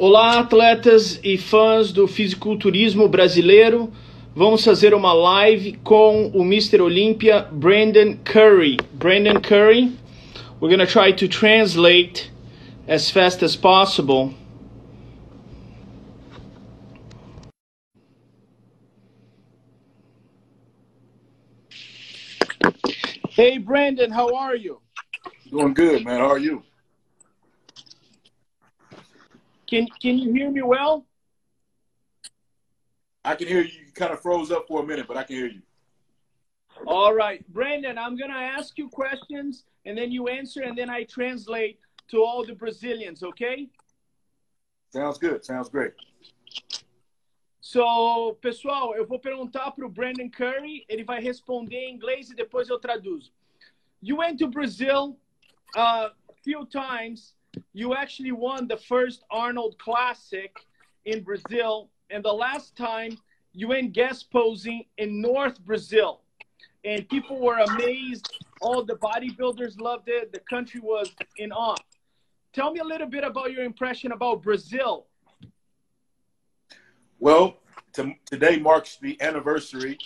Olá, atletas e fãs do fisiculturismo brasileiro. Vamos fazer uma live com o Mr. Olympia Brandon Curry. Brandon Curry, we're going to try to translate as fast as possible. Hey, Brandon, how are you? Doing good, man. How are you? Can Can you hear me well? I can hear you. You kind of froze up for a minute, but I can hear you. All right, Brandon, I'm gonna ask you questions, and then you answer, and then I translate to all the Brazilians. Okay? Sounds good. Sounds great. So, pessoal, eu vou perguntar para o Brandon Curry, ele vai responder em inglês e depois eu traduzo. You went to Brazil a uh, few times. You actually won the first Arnold Classic in Brazil, and the last time you went guest posing in North Brazil, and people were amazed. All the bodybuilders loved it. The country was in awe. Tell me a little bit about your impression about Brazil. Well, to, today marks the anniversary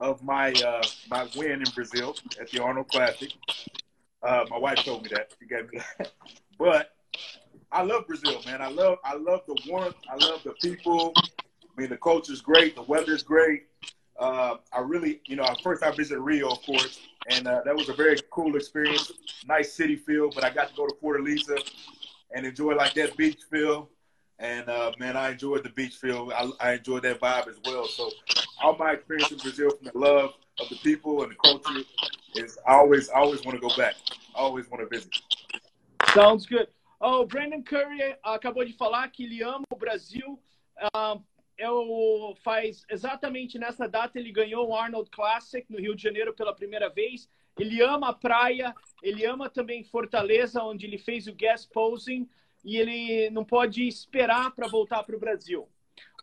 of my uh, my win in Brazil at the Arnold Classic. Uh, my wife told me that. She gave me that. But I love Brazil, man. I love I love the warmth. I love the people. I mean, the culture's great. The weather's great. Uh, I really, you know, first I visited Rio, of course, and uh, that was a very cool experience. Nice city feel, but I got to go to Fortaleza and enjoy like that beach feel. And uh, man, I enjoyed the beach feel. I, I enjoyed that vibe as well. So all my experience in Brazil, from the love of the people and the culture, is I always, always want to go back. I always want to visit. Sounds good. Oh, o Brandon Curry acabou de falar que ele ama o Brasil. Uh, eu, faz exatamente nessa data ele ganhou o Arnold Classic no Rio de Janeiro pela primeira vez. Ele ama a praia, ele ama também Fortaleza, onde ele fez o guest posing e ele não pode esperar para voltar para o Brasil.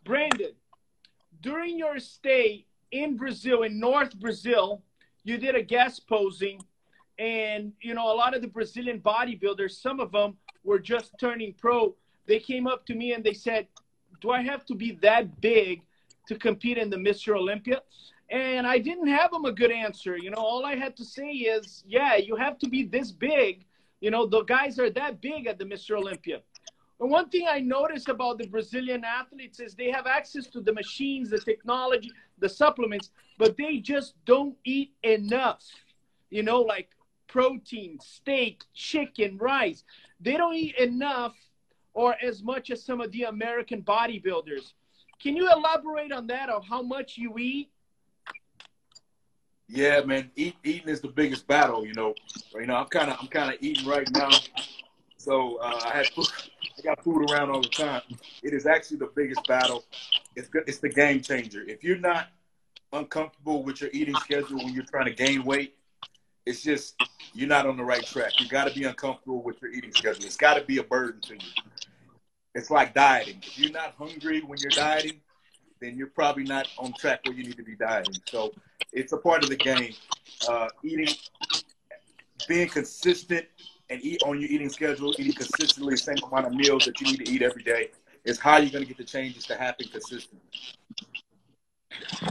Brandon, during your stay in Brazil, in North Brazil, you did a guest posing, and you know a lot of the Brazilian bodybuilders, some of them were just turning pro. They came up to me and they said, "Do I have to be that big to compete in the Mr. Olympia?" And I didn't have them a good answer. You know, all I had to say is, "Yeah, you have to be this big." You know, the guys are that big at the Mr. Olympia. And one thing I noticed about the Brazilian athletes is they have access to the machines, the technology, the supplements, but they just don't eat enough. You know, like protein, steak, chicken, rice. They don't eat enough or as much as some of the American bodybuilders. Can you elaborate on that of how much you eat? Yeah, man, eat, eating is the biggest battle. You know, you know, I'm kind of I'm kind of eating right now, so uh, I had I got food around all the time. It is actually the biggest battle. It's good. It's the game changer. If you're not uncomfortable with your eating schedule when you're trying to gain weight, it's just you're not on the right track. You got to be uncomfortable with your eating schedule. It's got to be a burden to you. It's like dieting. If you're not hungry when you're dieting, then you're probably not on track where you need to be dieting. So it's a part of the game. Uh, eating, being consistent and eat on your eating schedule, eating consistently the same amount of meals that you need to eat every day is how you're going to get the changes to happen consistently.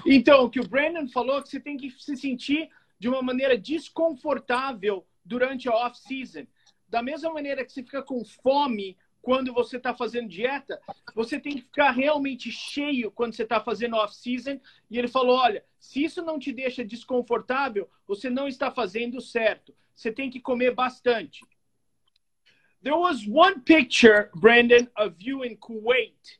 Então, o que o Brandon falou que você tem que se sentir de uma maneira desconfortável durante a off-season. Da mesma maneira que você fica com fome quando você está fazendo dieta, você tem que ficar realmente cheio quando você está fazendo off-season. E ele falou: olha, se isso não te deixa desconfortável, você não está fazendo certo. Você tem que comer bastante. There was one picture, Brandon, of you in Kuwait.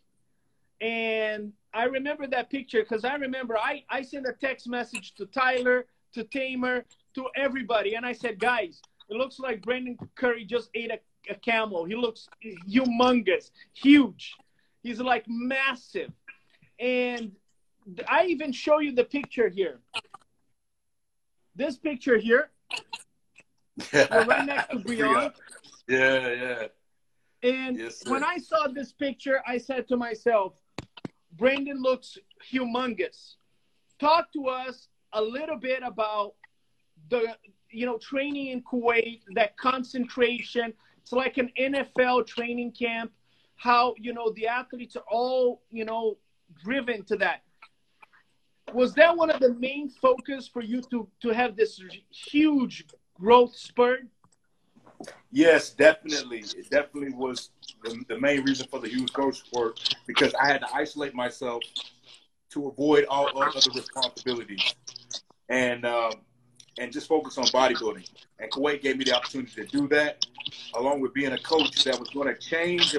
And I remember that picture because I remember I, I sent a text message to Tyler, to Tamer, to everybody. And I said, guys, it looks like Brandon Curry just ate a a camel. He looks humongous, huge. He's like massive. And I even show you the picture here. This picture here. We're uh, right next to Brian. Yeah, yeah. And yes, when I saw this picture, I said to myself, Brandon looks humongous. Talk to us a little bit about the you know training in Kuwait, that concentration, it's like an NFL training camp. how you know the athletes are all you know driven to that. Was that one of the main focus for you to to have this huge growth spurt? Yes, definitely. It definitely was the, the main reason for the huge growth spurt because I had to isolate myself to avoid all other responsibilities and um, and just focus on bodybuilding. And Kuwait gave me the opportunity to do that, along with being a coach that was going to change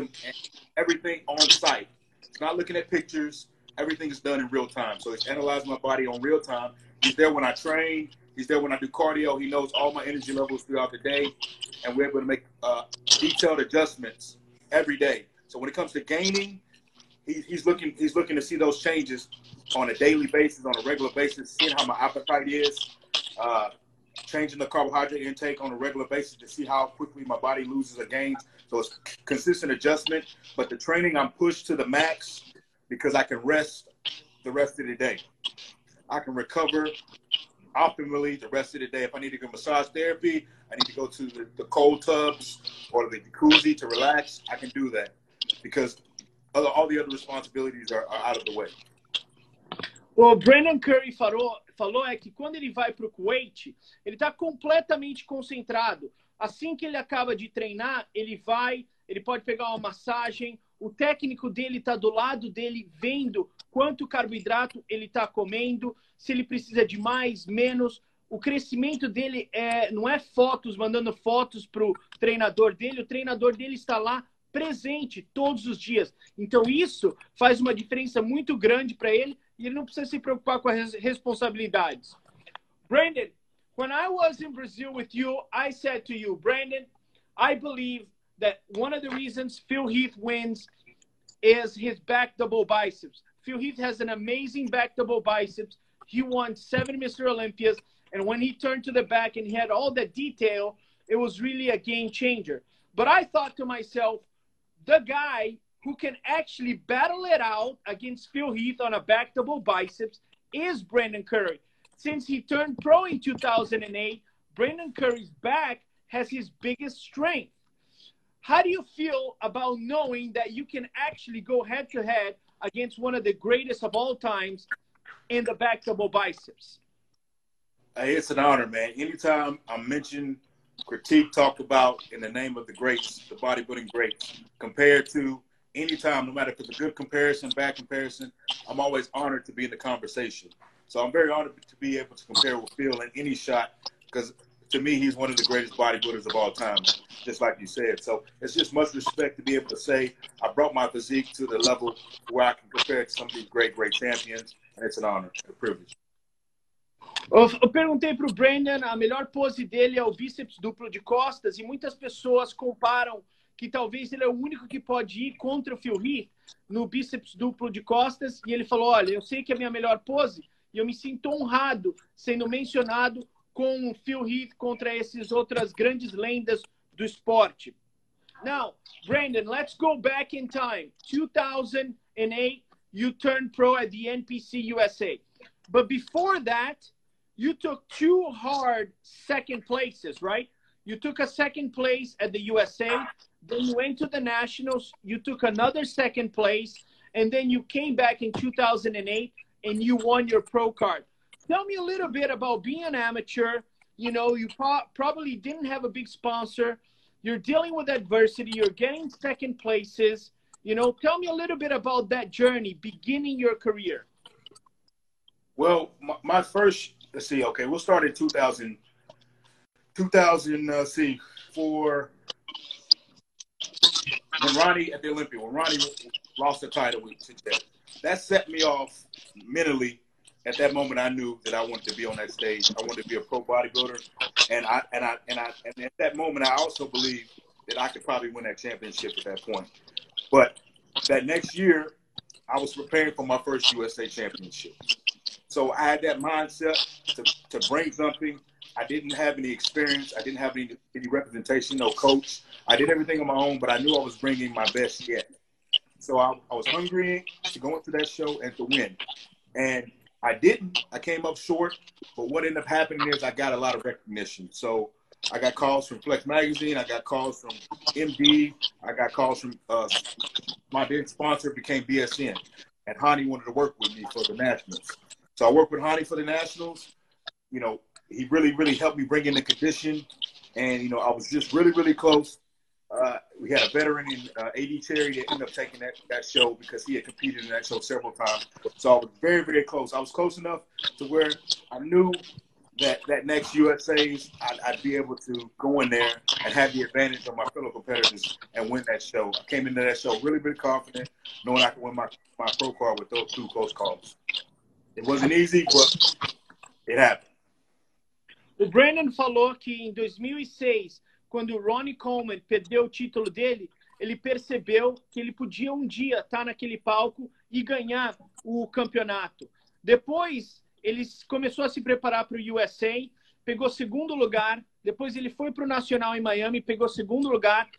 everything on site. It's not looking at pictures. Everything is done in real time. So he's analyzing my body on real time. He's there when I train. He's there when I do cardio. He knows all my energy levels throughout the day, and we're able to make uh, detailed adjustments every day. So when it comes to gaining, he, he's looking he's looking to see those changes on a daily basis, on a regular basis, seeing how my appetite is, uh, changing the carbohydrate intake on a regular basis to see how quickly my body loses or gains. So it's consistent adjustment, but the training I'm pushed to the max because I can rest the rest of the day. I can recover optimally the rest of the day. If I need to get massage therapy, I need to go to the, the cold tubs or the jacuzzi to relax. I can do that because all the other responsibilities are, are out of the way. O Brandon Curry falou, falou é que quando ele vai para o Kuwait, ele está completamente concentrado. Assim que ele acaba de treinar, ele vai, ele pode pegar uma massagem. O técnico dele está do lado dele, vendo quanto carboidrato ele está comendo, se ele precisa de mais, menos. O crescimento dele é, não é fotos, mandando fotos para o treinador dele. O treinador dele está lá presente todos os dias. Então, isso faz uma diferença muito grande para ele e ele não precisa se preocupar com as responsabilidades. Brandon, when I was in Brazil with you, I said to you, Brandon, I believe that one of the reasons Phil Heath wins is his back double biceps. Phil Heath has an amazing back double biceps. He won seven Mr. Olympias. And when he turned to the back and he had all that detail, it was really a game changer. But I thought to myself, the guy who can actually battle it out against Phil Heath on a back double biceps is Brandon Curry. Since he turned pro in 2008, Brandon Curry's back has his biggest strength. How do you feel about knowing that you can actually go head to head against one of the greatest of all times in the back double biceps? Hey, it's an honor, man. Anytime I'm mentioned, critique, talked about in the name of the greats, the bodybuilding greats, compared to anytime, no matter if it's a good comparison, bad comparison, I'm always honored to be in the conversation. So I'm very honored to be able to compare with Phil in any shot because to me, he's one of the greatest bodybuilders of all time, just like you said. So it's just much respect to be able to say I brought my physique to the level where I can compare to some of these great, great champions, and it's an honor, a privilege. Eu perguntei para o Brandon, a melhor pose dele é o bíceps duplo de costas, e muitas pessoas comparam que talvez ele é o único que pode ir contra o Phil Heath no bíceps duplo de costas. E ele falou: Olha, eu sei que é a minha melhor pose e eu me sinto honrado sendo mencionado com o Phil Heath contra essas outras grandes lendas do esporte. Now, Brandon, let's go back in time. 2008, you turned pro at the NPC USA. But before that, you took two hard second places, right? You took a second place at the USA then you went to the Nationals. You took another second place, and then you came back in 2008 and you won your pro card. Tell me a little bit about being an amateur. You know, you pro- probably didn't have a big sponsor. You're dealing with adversity. You're getting second places. You know, tell me a little bit about that journey, beginning your career. Well, my, my first, let's see, okay, we'll start in 2000. 2000, uh, see, for when Ronnie at the Olympia, when Ronnie lost the title with Jeff, that set me off mentally. At that moment, I knew that I wanted to be on that stage. I wanted to be a pro bodybuilder, and I and I and I and at that moment, I also believed that I could probably win that championship at that point. But that next year, I was preparing for my first USA championship. So I had that mindset to, to bring something I didn't have any experience. I didn't have any, any representation, no coach. I did everything on my own, but I knew I was bringing my best yet. So I, I was hungry to go into that show and to win. And I didn't. I came up short. But what ended up happening is I got a lot of recognition. So I got calls from Flex Magazine. I got calls from MD. I got calls from uh, my then sponsor became BSN, and Hany wanted to work with me for the Nationals. So I worked with Hany for the Nationals. You know, he really, really helped me bring in the condition, and you know, I was just really, really close. Uh, we had a veteran in uh, AD Cherry that ended up taking that, that show because he had competed in that show several times. So I was very, very close. I was close enough to where I knew that that next USA's, I'd, I'd, be able to go in there and have the advantage of my fellow competitors and win that show. I came into that show really, really confident, knowing I could win my, my pro card with those two close calls. It wasn't easy, but it happened. O Brandon falou que em 2006, quando o Ronnie Coleman perdeu o título dele, ele percebeu que ele podia um dia estar naquele palco e ganhar o campeonato. Depois, ele começou a se preparar para o USA, pegou segundo lugar, depois ele foi para o Nacional em Miami, pegou segundo lugar,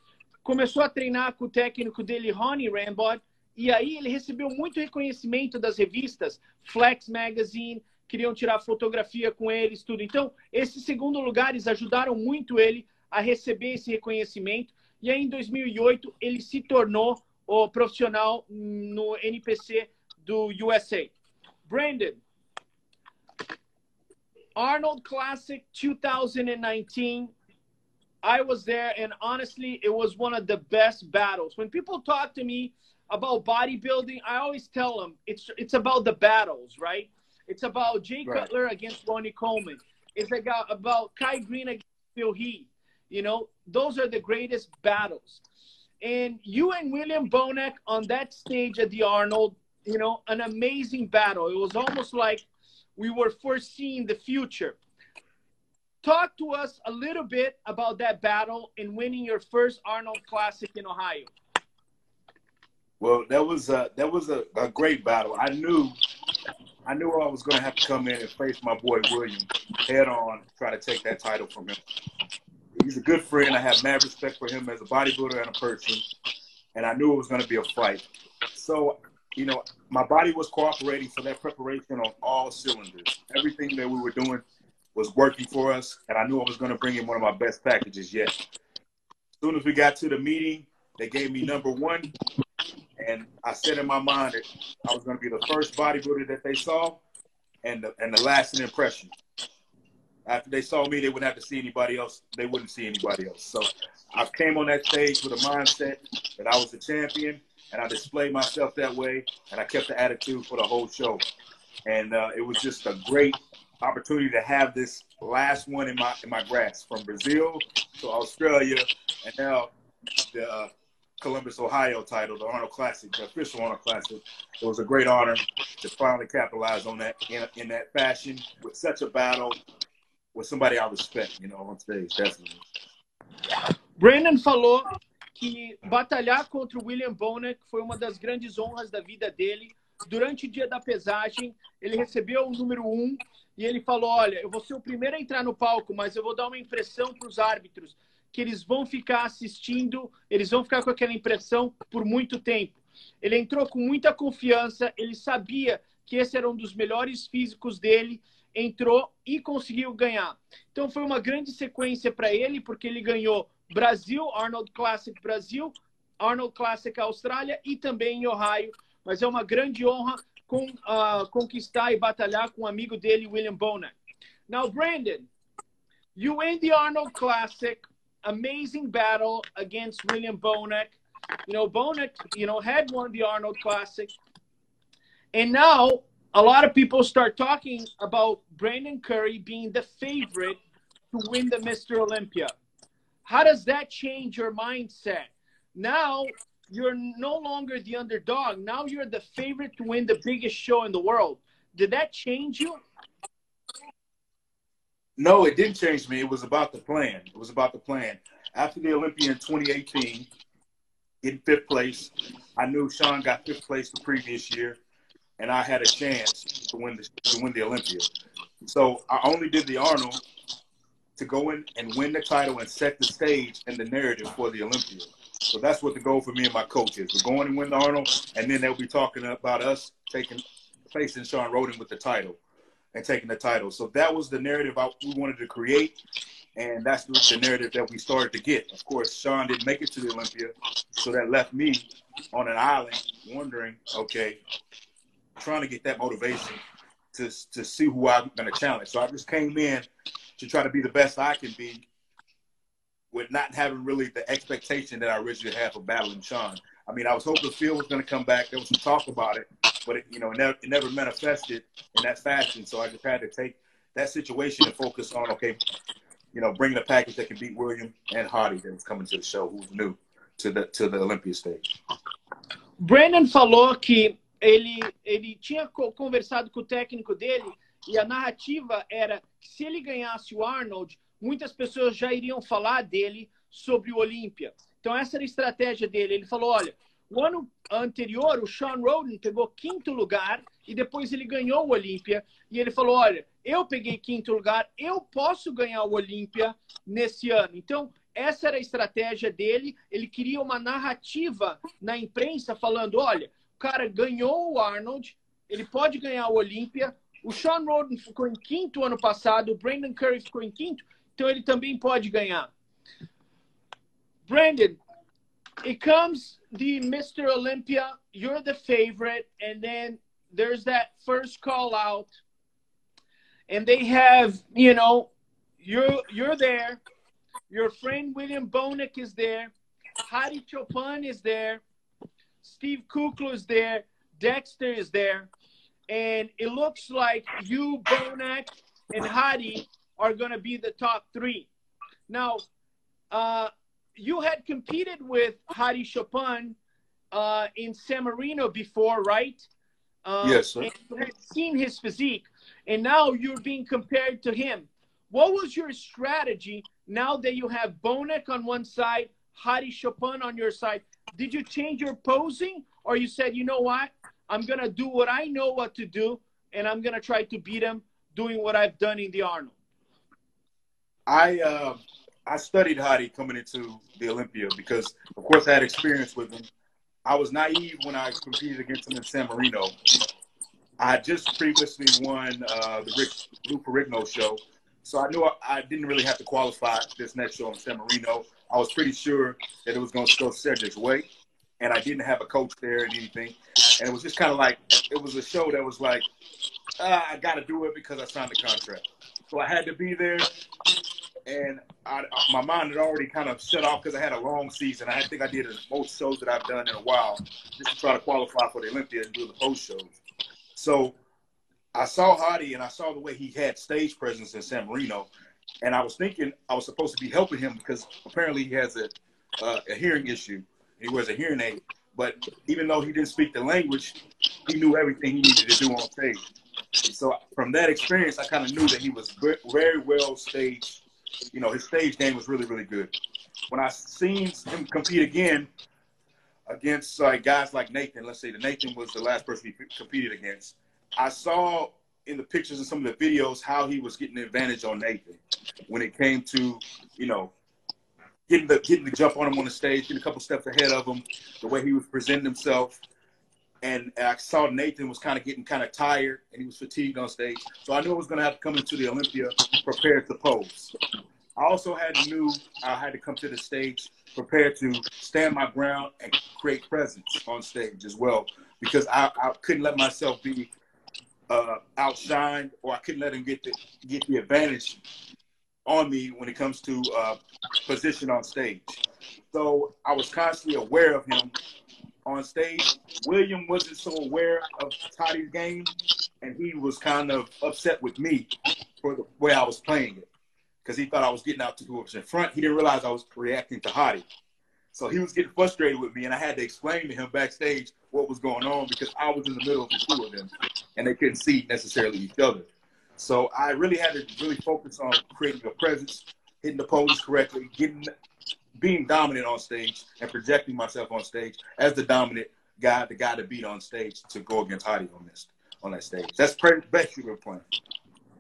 começou a treinar com o técnico dele, Ronnie Rambod, e aí ele recebeu muito reconhecimento das revistas, Flex Magazine, queriam tirar fotografia com eles, tudo. Então, esses segundo lugares ajudaram muito ele a receber esse reconhecimento. E aí, em 2008, ele se tornou o profissional no NPC do USA. Brandon, Arnold Classic 2019. I was there, and honestly, it was one of the best battles. When people talk to me about bodybuilding, I always tell them it's it's about the battles, right? It's about Jay right. Cutler against Ronnie Coleman. It's about, uh, about Kai Greene against Phil Heath. You know, those are the greatest battles. And you and William Bonac on that stage at the Arnold, you know, an amazing battle. It was almost like we were foreseeing the future. Talk to us a little bit about that battle and winning your first Arnold Classic in Ohio. Well, that was a, that was a, a great battle. I knew I knew I was going to have to come in and face my boy William head on, try to take that title from him. He's a good friend. I have mad respect for him as a bodybuilder and a person, and I knew it was going to be a fight. So you know, my body was cooperating for that preparation on all cylinders. Everything that we were doing was working for us, and I knew I was going to bring in one of my best packages yet. As soon as we got to the meeting, they gave me number one, and I said in my mind that I was going to be the first bodybuilder that they saw, and the, and the lasting impression. After they saw me, they wouldn't have to see anybody else. They wouldn't see anybody else. So I came on that stage with a mindset that I was the champion and I displayed myself that way, and I kept the attitude for the whole show. And uh, it was just a great opportunity to have this last one in my in my grasp from Brazil to Australia, and now the uh, Columbus, Ohio title, the Arnold Classic, the official Arnold Classic. It was a great honor to finally capitalize on that in, in that fashion with such a battle with somebody I respect, you know, on stage, definitely. Brandon falou que batalhar contra o William foi uma das grandes honras da vida dele. Durante o dia da pesagem, ele recebeu o número um e ele falou: Olha, eu vou ser o primeiro a entrar no palco, mas eu vou dar uma impressão para os árbitros que eles vão ficar assistindo, eles vão ficar com aquela impressão por muito tempo. Ele entrou com muita confiança, ele sabia que esse era um dos melhores físicos dele, entrou e conseguiu ganhar. Então foi uma grande sequência para ele, porque ele ganhou Brasil, Arnold Classic Brasil, Arnold Classic Austrália e também em Ohio. Mas é uma grande honra com, uh, conquistar e batalhar com um amigo dele, William Bonac. Now, Brandon, you win the Arnold Classic, amazing battle against William Bonac. You know, Bonac, you know, had won the Arnold Classic. And now a lot of people start talking about Brandon Curry being the favorite to win the Mr. Olympia. How does that change your mindset? Now you're no longer the underdog. Now you're the favorite to win the biggest show in the world. Did that change you? No, it didn't change me. It was about the plan. It was about the plan. After the Olympia in 2018, in fifth place, I knew Shawn got fifth place the previous year, and I had a chance to win the to win the Olympia. So I only did the Arnold to go in and win the title and set the stage and the narrative for the Olympia. So that's what the goal for me and my coach is. We're going to win the Arnold, and then they'll be talking about us taking facing Shawn Rhoden with the title and taking the title. So that was the narrative I, we wanted to create, And that's the narrative that we started to get. Of course, Shawn didn't make it to the Olympia, so that left me on an island wondering, okay, trying to get that motivation to, to see who I'm going to challenge. So I just came in to try to be the best I can be with not having really the expectation that I originally had for battling Shawn. I mean, I was hoping Phil was going to come back. There was some talk about it, but it, you know, it never, it never manifested in that fashion. So I just had to take that situation and focus on okay, you know, bringing a package that can beat William and Hardy that was coming to the show, who's new to the to the Olympia stage. Brandon falou que ele ele tinha conversado com o técnico dele e a narrativa era que se ele ganhasse o Arnold, muitas pessoas já iriam falar dele sobre o Olímpia. Então, essa era a estratégia dele. Ele falou: olha, o ano anterior, o Sean Roden pegou quinto lugar e depois ele ganhou o Olímpia. E ele falou: olha, eu peguei quinto lugar, eu posso ganhar o Olímpia nesse ano. Então, essa era a estratégia dele. Ele queria uma narrativa na imprensa falando: olha, o cara ganhou o Arnold, ele pode ganhar o Olímpia. O Sean Roden ficou em quinto ano passado, o Brandon Curry ficou em quinto, então ele também pode ganhar. Brandon, it comes the Mr. Olympia, you're the favorite, and then there's that first call out, and they have, you know, you're you're there, your friend William Bonac is there, Hadi Choopan is there, Steve Kuclo is there, Dexter is there, and it looks like you, Bonac, and Hadi are going to be the top three. Now, uh, you had competed with Hadi Choopan uh, in San Marino before, right? Uh, yes, sir. you had seen his physique, and now you're being compared to him. What was your strategy now that you have Bonac on one side, Hadi Choopan on your side? Did you change your posing, or you said, you know what, I'm gonna do what I know what to do, and I'm gonna try to beat him doing what I've done in the Arnold? I uh, I studied Hadi coming into the Olympia because, of course, I had experience with him. I was naive when I competed against him in San Marino. I just previously won uh, the Rick Lou Ferrigno show, so I knew I, I, didn't really have to qualify this next show in San Marino. I was pretty sure that it was going to go Cedric's way, and I didn't have a coach there and anything. And it was just kind of like it was a show that was like, uh, I got to do it because I signed the contract. So I had to be there and I, my mind had already kind of shut off because I had a long season. I think I did the most shows that I've done in a while, just to try to qualify for the Olympia and do the post shows. So I saw Hadi and I saw the way he had stage presence in San Marino, and I was thinking I was supposed to be helping him because apparently he has a uh, a hearing issue. He wears a hearing aid, but even though he didn't speak the language, he knew everything he needed to do on stage. So from that experience, I kind of knew that he was very well staged you know, his stage game was really, really good. When I seen him compete again against like guys like Nathan, let's say that Nathan was the last person he competed against, I saw in the pictures and some of the videos how he was getting the advantage on Nathan when it came to, you know, getting the getting the jump on him on the stage, getting a couple steps ahead of him, the way he was presenting himself. And I saw Nathan was kind of getting kind of tired and he was fatigued on stage. So I knew I was going to have to come into the Olympia prepared to pose. I also had to knew I had to come to the stage prepared to stand my ground and create presence on stage as well because I, I couldn't let myself be uh, outshined or I couldn't let him get the get the advantage on me when it comes to uh, position on stage. So I was constantly aware of him on stage. William wasn't so aware of Hadi's game, and he was kind of upset with me for the way I was playing it because he thought I was getting out to who was in front. He didn't realize I was reacting to Hadi. So he was getting frustrated with me, and I had to explain to him backstage what was going on because I was in the middle of the two of them, and they couldn't see necessarily each other. So I really had to really focus on creating a presence, hitting the poses correctly, getting being dominant on stage and projecting myself on stage as the dominant guy, the guy to beat on stage to go against Hadi on this on that stage. That's the best you playing.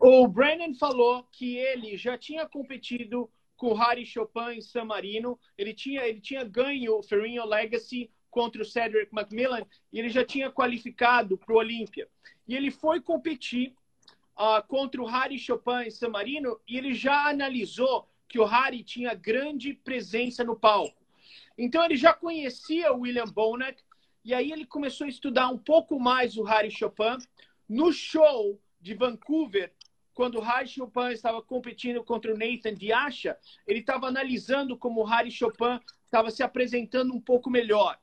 O Brandon falou que ele já tinha competido com Harry Chopin em San Marino. Ele tinha, ele tinha ganho o Ferrinho Legacy contra o Cedric McMillan e ele já tinha qualificado para o Olímpia. E ele foi competir uh, contra o Harry Chopin em San Marino e ele já analisou que o Harry tinha grande presença no palco. Então ele já conhecia o William Bonac e aí ele começou a estudar um pouco mais o Harry Chopin. No show de Vancouver, quando o Harry Chopin estava competindo contra o Nathan Diasha, ele estava analisando como o Harry Chopin estava se apresentando um pouco melhor.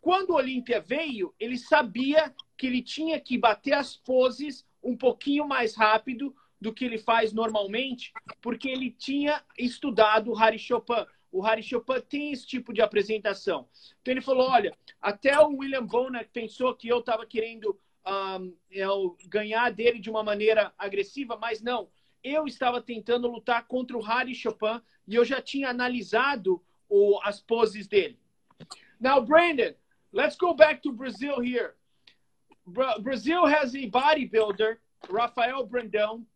Quando o Olímpia veio, ele sabia que ele tinha que bater as poses um pouquinho mais rápido do que ele faz normalmente, porque ele tinha estudado o Harry Chopin. O Harry Chopin tem esse tipo de apresentação. Então ele falou: olha, até o William Bonner pensou que eu estava querendo um, eu, ganhar dele de uma maneira agressiva, mas não. Eu estava tentando lutar contra o Harry Chopin e eu já tinha analisado o, as poses dele. Now, Brandon, let's go back to Brazil here. Bra Brazil has a bodybuilder, Rafael Brandão.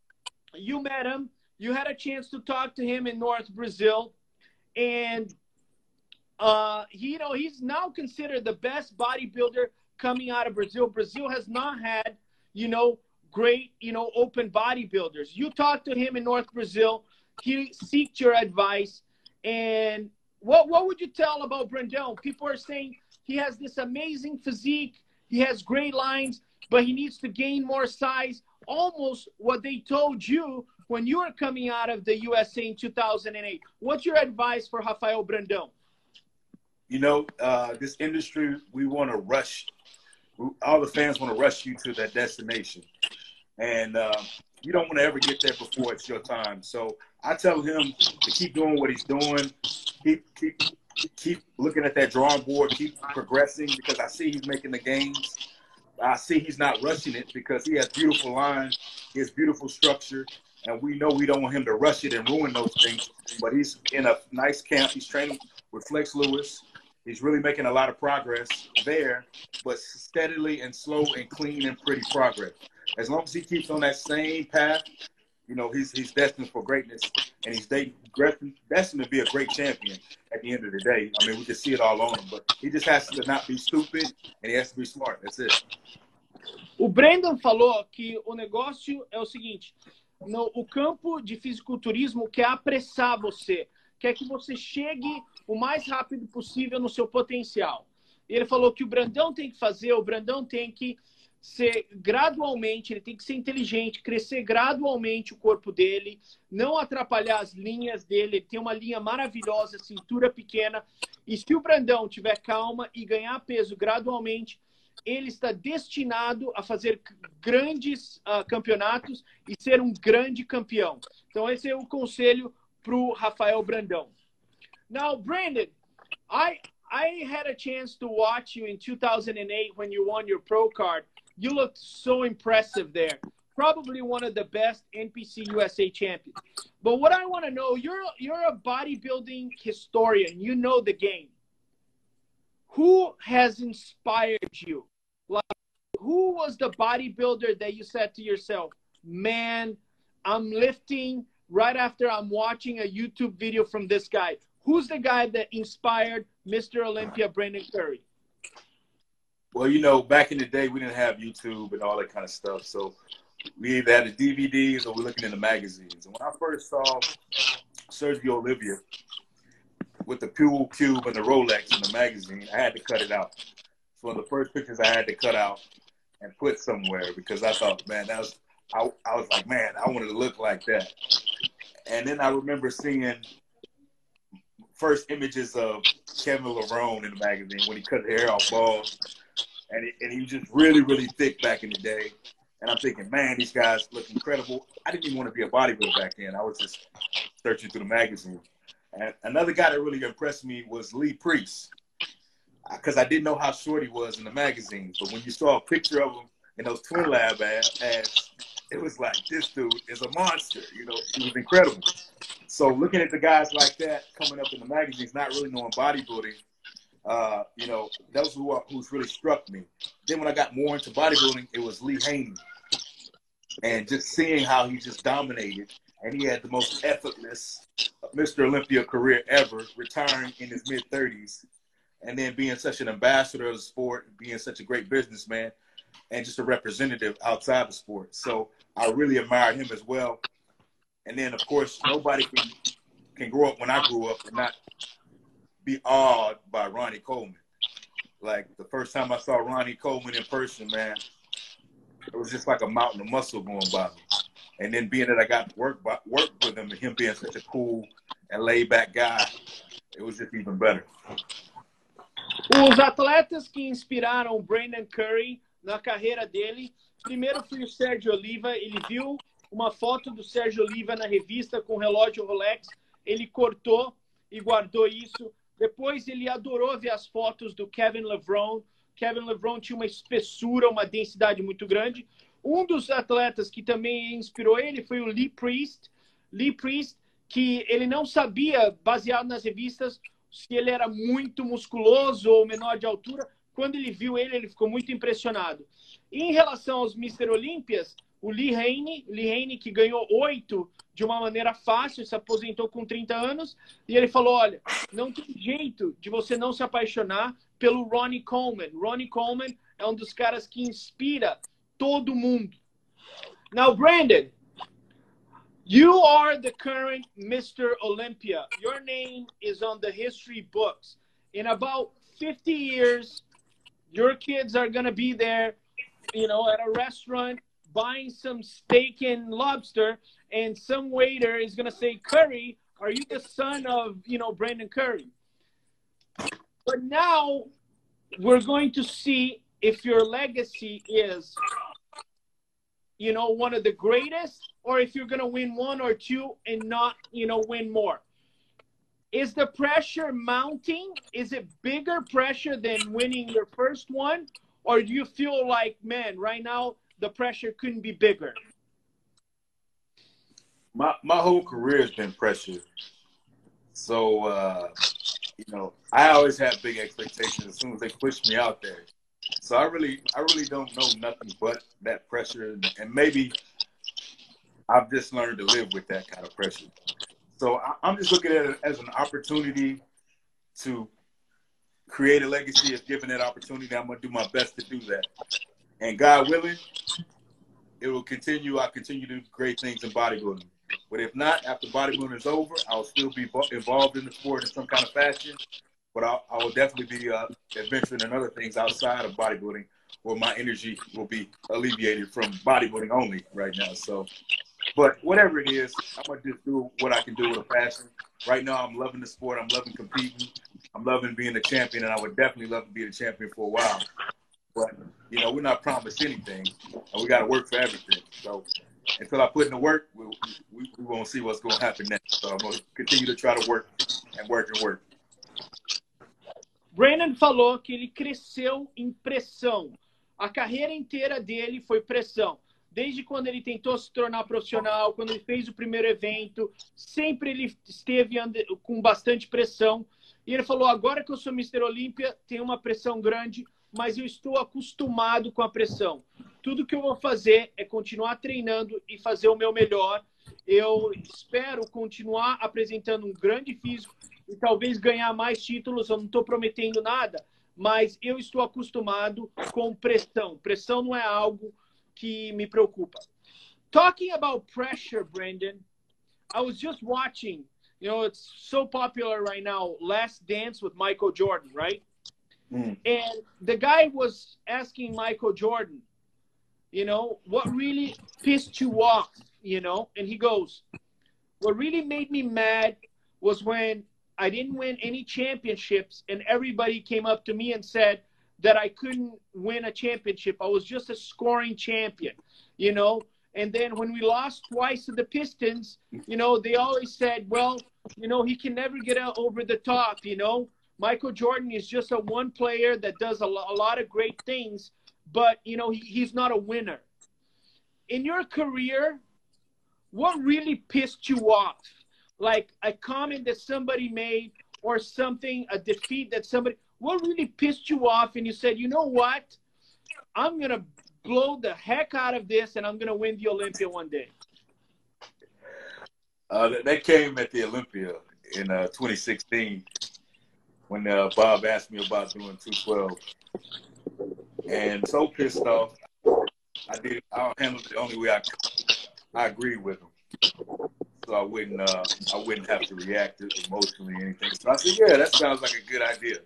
You met him. You had a chance to talk to him in North Brazil, and uh, he, you know he's now considered the best bodybuilder coming out of Brazil. Brazil has not had, you know, great, you know, open bodybuilders. You talked to him in North Brazil. He seeked your advice, and what what would you tell about Brandão? People are saying he has this amazing physique. He has great lines, but he needs to gain more size. Almost what they told you when you were coming out of the USA in 2008. What's your advice for Rafael Brandão? You know, uh, this industry, we want to rush. All the fans want to rush you to that destination. And uh, you don't want to ever get there before it's your time. So I tell him to keep doing what he's doing. Keep, keep keep looking at that drawing board, keep progressing because I see he's making the gains. I see he's not rushing it because he has beautiful lines, he has beautiful structure, and we know we don't want him to rush it and ruin those things. But he's in a nice camp. He's training with Flex Lewis. He's really making a lot of progress there, but steadily and slow and clean and pretty progress. As long as he keeps on that same path, you know, he's he's destined for greatness, and he's destined to be a great champion at the end of the day. I mean, we can see it all on him, but he just has to not be stupid, and he has to be smart. That's it. O Brandon falou que o negócio é o seguinte: no, o campo de fisiculturismo quer apressar você, quer que você chegue o mais rápido possível no seu potencial. Ele falou que o Brandão tem que fazer, o Brandão tem que ser gradualmente, ele tem que ser inteligente, crescer gradualmente o corpo dele, não atrapalhar as linhas dele. Ele tem uma linha maravilhosa, cintura pequena. E se o Brandão tiver calma e ganhar peso gradualmente, ele está destinado a fazer grandes uh, campeonatos e ser um grande campeão. Então, esse é o conselho para o Rafael Brandão. Now, Brandon, I I had a chance to watch you in 2008 when you won your pro card. You looked so impressive there. Probably one of the best NPC USA champions. But what I want to know, you're you're a bodybuilding historian. You know the game. Who has inspired you? Like who was the bodybuilder that you said to yourself, "Man, I'm lifting right after I'm watching a YouTube video from this guy." Who's the guy that inspired Mr. Olympia Brandon Curry? Well, you know, back in the day, we didn't have YouTube and all that kind of stuff. So we either had the DVDs or we're looking in the magazines. And when I first saw Sergio Oliva with the Pool Cube and the Rolex in the magazine, I had to cut it out. It's one of the first pictures I had to cut out and put somewhere because I thought, man, that was, I, I was like, man, I wanted to look like that. And then I remember seeing first images of Kevin Levrone in the magazine when he cut the hair off bald and he, and he was just really, really thick back in the day. And I'm thinking, man, these guys look incredible. I didn't even want to be a bodybuilder back then. I was just searching through the magazine. And another guy that really impressed me was Lee Priest, uh, because I didn't know how short he was in the magazine. But when you saw a picture of him in those Twin Lab ads, it was like this dude is a monster. You know, he was incredible. So looking at the guys like that coming up in the magazines, not really knowing bodybuilding, uh, you know, those who are, who's really struck me. Then when I got more into bodybuilding, it was Lee Haney, and just seeing how he just dominated, and he had the most effortless Mr. Olympia career ever, retiring in his mid thirties, and then being such an ambassador of the sport, being such a great businessman, and just a representative outside the sport. So I really admired him as well. And then, of course, nobody can can grow up when I grew up and not be awed by Ronnie Coleman. Like the first time I saw Ronnie Coleman in person, man, it was just like a mountain of muscle going by me. And then being that I got to work by, work with him and him being such a cool and laid back guy, it was just even better. Os atletas que inspiraram Brandon Curry na carreira dele, primeiro foi o Sérgio Oliva. Ele viu uma foto do Sérgio Oliva na revista com o relógio Rolex, ele cortou e guardou isso. Depois ele adorou ver as fotos do Kevin LeBron. Kevin LeBron tinha uma espessura, uma densidade muito grande. Um dos atletas que também inspirou ele foi o Lee Priest. Lee Priest, que ele não sabia, baseado nas revistas, se ele era muito musculoso ou menor de altura. Quando ele viu ele, ele ficou muito impressionado. Em relação aos Mr. Olímpias, o Lee Haney, Lee Haney que ganhou oito de uma maneira fácil, se aposentou com 30 anos, e ele falou, olha, não tem jeito de você não se apaixonar pelo Ronnie Coleman. Ronnie Coleman é um dos caras que inspira todo mundo. Now, Brandon, you are the current Mr. Olympia. Your name is on the history books. In about 50 years, your kids are going to be there, you know, at a restaurant buying some steak and lobster, and some waiter is to say, Curry, are you the son of, you know, Brandon Curry? But now we're going to see if your legacy is, you know, one of the greatest, or if you're to win one or two and not, you know, win more. Is the pressure mounting? Is it bigger pressure than winning your first one? Or do you feel like, man, right now the pressure couldn't be bigger? My my whole career has been pressure. So uh, you know, I always have big expectations as soon as they push me out there. So I really I really don't know nothing but that pressure and maybe I've just learned to live with that kind of pressure. So I'm just looking at it as an opportunity to create a legacy. If given that opportunity, I'm gonna do my best to do that. And God willing, it will continue. I'll continue to do great things in bodybuilding. But if not, after bodybuilding is over, I'll still be involved in the sport in some kind of fashion. But I'll, I will definitely be uh, adventuring in other things outside of bodybuilding where my energy will be alleviated from bodybuilding only right now. So, but whatever it is, I'm going to just do what I can do with a passion. Right now, I'm loving the sport. I'm loving competing. I'm loving being a champion, and I would definitely love to be a champion for a while. But you know, we're not promised anything, and we got to work for everything. So until I put in the work, we, we, we won't see what's going to happen next. So I'm going to continue to try to work and work and work. Brandon falou que ele cresceu em pressão. A carreira inteira dele foi pressão. Desde quando ele tentou se tornar profissional, quando ele fez o primeiro evento, sempre ele esteve com bastante pressão. E ele falou: agora que eu sou Mr. Olímpia, tem uma pressão grande, mas eu estou acostumado com a pressão. Tudo que eu vou fazer é continuar treinando e fazer o meu melhor. Eu espero continuar apresentando um grande físico e talvez ganhar mais títulos. Eu não estou prometendo nada, mas eu estou acostumado com pressão. Pressão não é algo que me preocupa. Talking about pressure, Brandon, I was just watching. You know, it's so popular right now. Last Dance with Michael Jordan, right? Mm. And the guy was asking Michael Jordan, you know, what really pissed you off, you know? And he goes, what really made me mad was when I didn't win any championships and everybody came up to me and said that I couldn't win a championship. I was just a scoring champion, you know? And then when we lost twice to the Pistons, you know, they always said, well, you know, he can never get over the top, you know? Michael Jordan is just a one player that does a, lo- a lot of great things, but you know he, he's not a winner. In your career, what really pissed you off? Like a comment that somebody made or something, a defeat that somebody. What really pissed you off? And you said, you know what? I'm gonna blow the heck out of this, and I'm gonna win the Olympia one day. Uh, that came at the Olympia in uh, 2016 when uh, Bob asked me about doing 212. And so pissed off, I did. I handled it the only way I. I agreed with him. so I wouldn't uh, I wouldn't have to react emotionally or anything. So I said, yeah, that sounds like a good idea.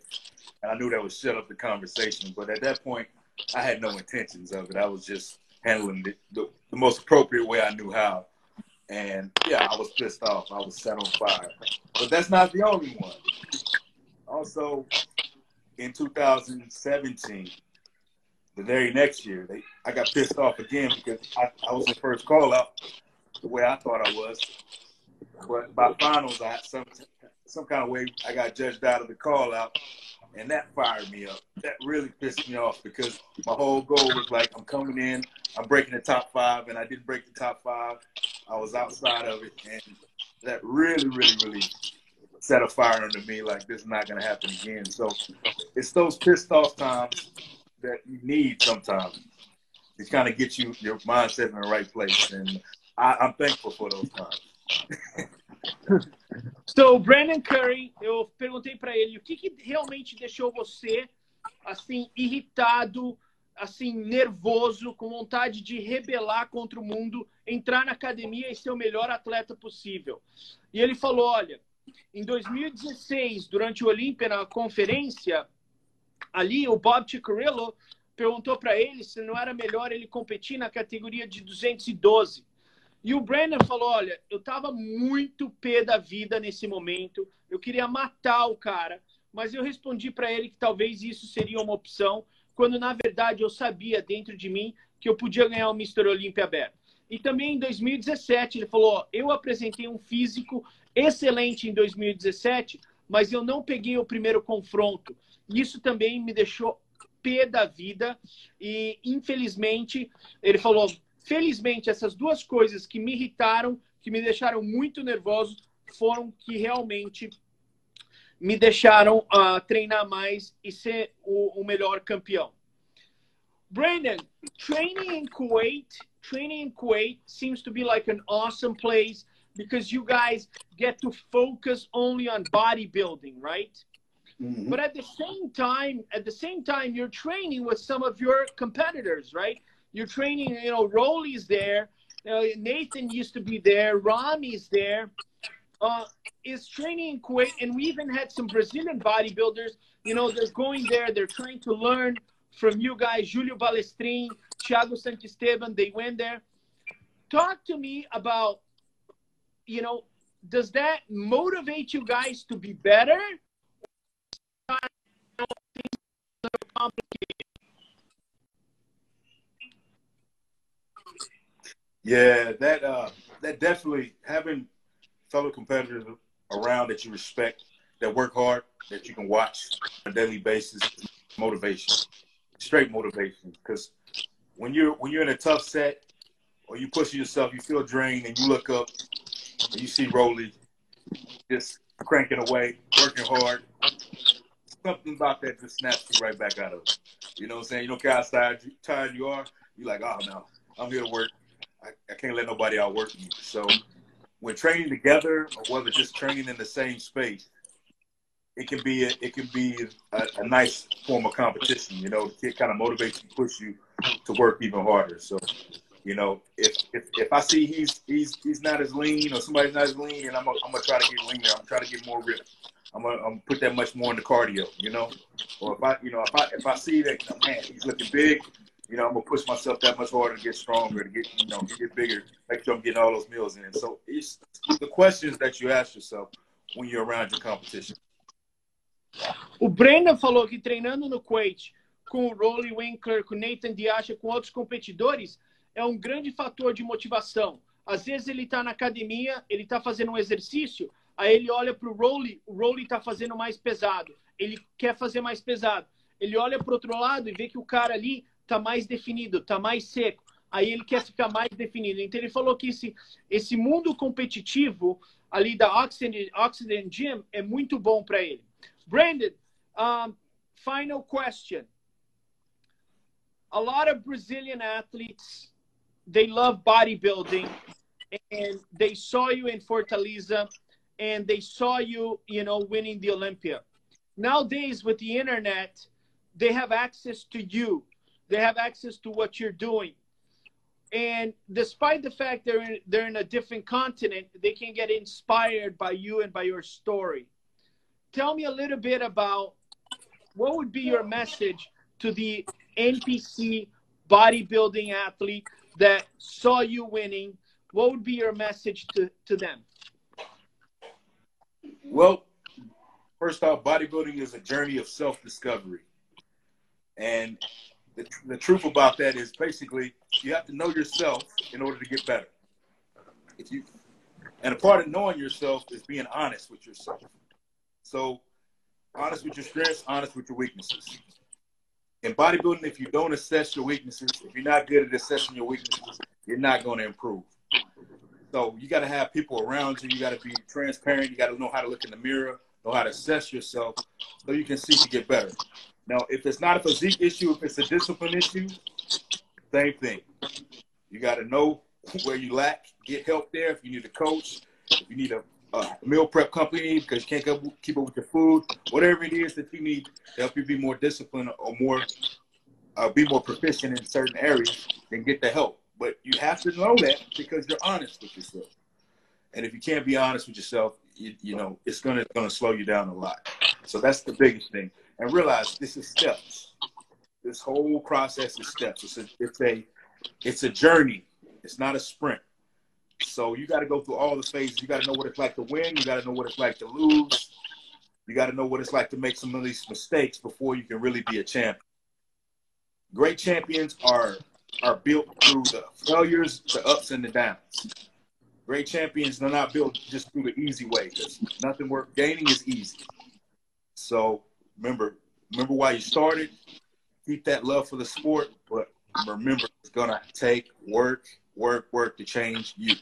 And I knew that would shut up the conversation. But at that point, I had no intentions of it. I was just handling it the, the most appropriate way I knew how. And yeah, I was pissed off. I was set on fire. But that's not the only one. Also, in 2017, the very next year, they I got pissed off again because I, I was the first call out the way I thought I was. But by finals, I had some some kind of way I got judged out of the call out, and that fired me up. That really pissed me off because my whole goal was like I'm coming in, I'm breaking the top five, and I didn't break the top five. I was outside of it, and that really, really, really set a fire under me. Like this is not going to happen again. So it's those pissed off times that you need sometimes to kind of get you your mindset in the right place, and I, I'm thankful for those times. So, Brandon Curry, eu perguntei para ele o que, que realmente deixou você assim irritado, assim nervoso, com vontade de rebelar contra o mundo, entrar na academia e ser o melhor atleta possível. E ele falou, olha, em 2016, durante o Olímpia na conferência, ali o Bob Ciccarello perguntou para ele se não era melhor ele competir na categoria de 212. E o Brandon falou: Olha, eu tava muito pé da vida nesse momento, eu queria matar o cara, mas eu respondi para ele que talvez isso seria uma opção, quando na verdade eu sabia dentro de mim que eu podia ganhar o Mr. Olímpia aberto. E também em 2017 ele falou: Eu apresentei um físico excelente em 2017, mas eu não peguei o primeiro confronto. Isso também me deixou pé da vida e infelizmente ele falou felizmente, essas duas coisas que me irritaram, que me deixaram muito nervoso, foram que realmente me deixaram uh, treinar mais e ser o, o melhor campeão. Brandon, training in Kuwait, training in Kuwait seems to be like an awesome place because you guys get to focus only on bodybuilding, right? Mm -hmm. But at the same time, at the same time, you're training with some of your competitors, right? You're training, you know, Roelly's there. Uh, Nathan used to be there. Rami's there. Uh, is training in Kuwait, and we even had some Brazilian bodybuilders. You know, they're going there. They're trying to learn from you guys, Julio Balestrin, Thiago Santisteban. They went there. Talk to me about, you know, does that motivate you guys to be better? Yeah, that uh, that definitely having fellow competitors around that you respect, that work hard, that you can watch on a daily basis, motivation, straight motivation. Because when you're when you're in a tough set or you push yourself, you feel drained, and you look up and you see Roelly just cranking away, working hard. Something about that just snaps you right back out of it. You know what I'm saying? You don't care how tired you, tired you are. You're like, oh no, I'm here to work. I, I can't let nobody outwork me. So when training together, or whether just training in the same space, it can be a, it can be a, a nice form of competition. You know, it kind of motivates you, push you to work even harder. So, you know, if if, if I see he's he's he's not as lean or somebody's not as lean, and I'm gonna, I'm gonna try to get leaner. I'm trying to get more ripped. I'm gonna, I'm gonna put that much more in the cardio. You know, or if I you know if I if I see that man he's looking big, you know, I'm gonna push myself that much harder to get stronger, to get you know, get bigger, make sure I'm getting all those meals in. So it's the questions that you ask yourself when you're around your competition. O Brendan falou que treinando no Kuwait com o Rolly Winkler, com o Nathan Diasha, com outros competidores, é um grande fator de motivação. Às vezes ele está na academia, ele está fazendo um exercício, aí ele olha para o Rolly, o Rolly está fazendo mais pesado, ele quer fazer mais pesado. Ele olha para outro lado e vê que o cara ali está mais definido, está mais seco. Aí ele quer ficar mais definido. Então ele falou que esse, esse mundo competitivo ali da Oxygen, Oxygen Gym é muito bom para ele. Brandon, um, final question. A lot of Brazilian athletes, they love bodybuilding and they saw you in Fortaleza and they saw you, you know, winning the Olympia. Nowadays with the internet, they have access to you they have access to what you're doing. And despite the fact they're in, they're in a different continent, they can get inspired by you and by your story. Tell me a little bit about what would be your message to the NPC bodybuilding athlete that saw you winning? What would be your message to, to them? Well, first off, bodybuilding is a journey of self discovery. And the, the truth about that is basically you have to know yourself in order to get better. If you and a part of knowing yourself is being honest with yourself. So honest with your strengths, honest with your weaknesses. In bodybuilding, if you don't assess your weaknesses, if you're not good at assessing your weaknesses, you're not going to improve. So you got to have people around you. You got to be transparent. You got to know how to look in the mirror, know how to assess yourself, so you can see to get better. Now, if it's not a physique issue, if it's a discipline issue, same thing. You got to know where you lack, get help there. If you need a coach, if you need a, a meal prep company because you can't keep up with your food, whatever it is that you need to help you be more disciplined or more, uh, be more proficient in certain areas, then get the help. But you have to know that because you're honest with yourself. And if you can't be honest with yourself, you, you know it's gonna gonna slow you down a lot. So that's the biggest thing. And realize this is steps. This whole process is steps. It's a it's a it's a journey. It's not a sprint. So you got to go through all the phases. You got to know what it's like to win. You got to know what it's like to lose. You got to know what it's like to make some of these mistakes before you can really be a champion. Great champions are are built through the failures, the ups and the downs. Great champions are not built just through the easy way because nothing worth gaining is easy. So remember, remember why you started. Keep that love for the sport, but remember it's gonna take work, work, work to change you.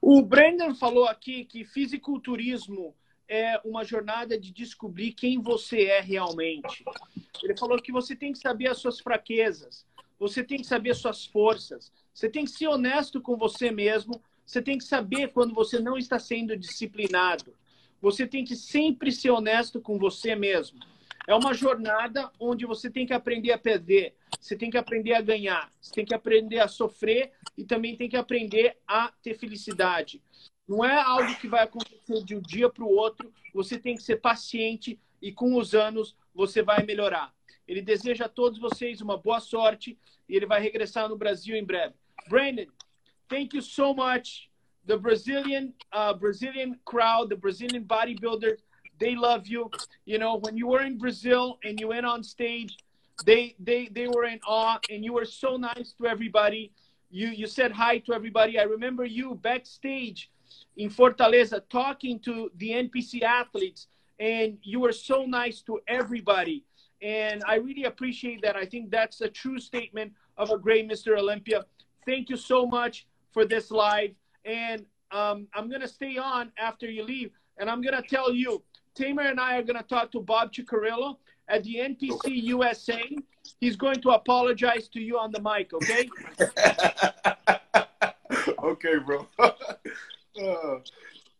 O Brandon falou aqui que fisiculturismo é uma jornada de descobrir quem você é realmente. Ele falou que você tem que saber as suas fraquezas, você tem que saber as suas forças, você tem que ser honesto com você mesmo, você tem que saber quando você não está sendo disciplinado. Você tem que sempre ser honesto com você mesmo. É uma jornada onde você tem que aprender a perder, você tem que aprender a ganhar, você tem que aprender a sofrer e também tem que aprender a ter felicidade. Não é algo que vai acontecer de um dia para o outro, você tem que ser paciente e com os anos você vai melhorar. Ele deseja a todos vocês uma boa sorte e ele vai regressar no Brasil em breve. Brandon, thank you so much. The Brazilian uh, Brazilian crowd, the Brazilian bodybuilders, they love you. You know, when you were in Brazil and you went on stage, they they they were in awe and you were so nice to everybody. You you said hi to everybody. I remember you backstage in Fortaleza talking to the NPC athletes and you were so nice to everybody. And I really appreciate that. I think that's a true statement of a great Mr. Olympia. Thank you so much for this live. And um, I'm going to stay on after you leave. And I'm going to tell you, Tamer and I are going to talk to Bob Cicherillo at the NPC okay. USA. He's going to apologize to you on the mic, okay? okay, bro. uh,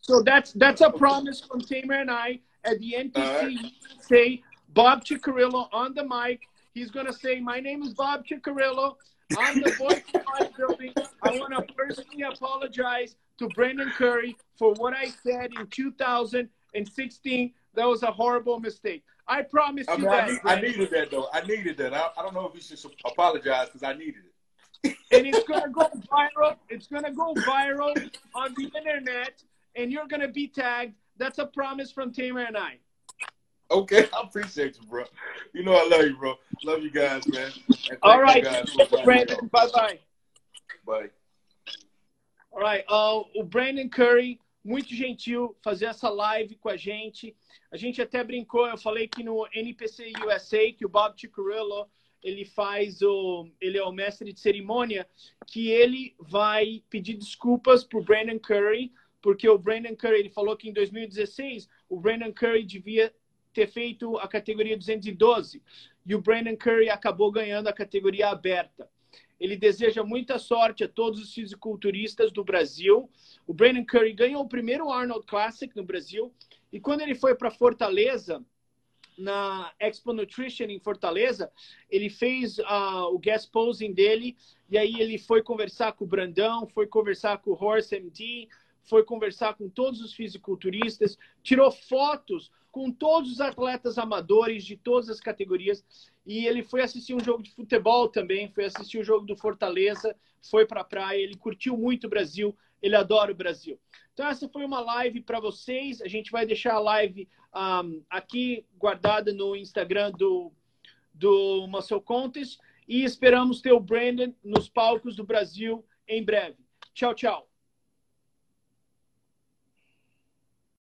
so that's that's a promise from Tamer and I at the NPC right. USA. Bob Cicherillo on the mic. He's going to say, My name is Bob Cicherillo. I'm the voice of bodybuilding. I want to personally apologize to Brandon Curry for what I said in 2016. That was a horrible mistake. I promise I mean, you that. I, need, I, needed that, though. I needed that. I, I don't know if you should apologize because I needed it. and it's going to go viral. It's going to go viral on the internet, and you're going to be tagged. That's a promise from Tamer and I. Okay, I appreciate you, bro. You know I love you, bro. Love you guys, man. All right, Brandon. Bye bye. Bye. All right. Uh, Brandon Curry, muito gentil, fazer essa live com a gente. A gente até brincou, eu falei que no NPC USA, que o Bob Cicurillo, ele faz o. Ele é o mestre de cerimônia, que ele vai pedir desculpas pro Brandon Curry, porque o Brandon Curry, ele falou que em 2016 o Brandon Curry devia ter feito a categoria 212 e o Brandon Curry acabou ganhando a categoria aberta. Ele deseja muita sorte a todos os fisiculturistas do Brasil. O Brandon Curry ganhou o primeiro Arnold Classic no Brasil e quando ele foi para Fortaleza, na Expo Nutrition em Fortaleza, ele fez uh, o guest posing dele, e aí ele foi conversar com o Brandão, foi conversar com o Horse MD, foi conversar com todos os fisiculturistas, tirou fotos com todos os atletas amadores de todas as categorias. E ele foi assistir um jogo de futebol também, foi assistir o jogo do Fortaleza, foi para a praia, ele curtiu muito o Brasil, ele adora o Brasil. Então, essa foi uma live para vocês. A gente vai deixar a live um, aqui guardada no Instagram do, do Muscle Contest e esperamos ter o Brandon nos palcos do Brasil em breve. Tchau, tchau.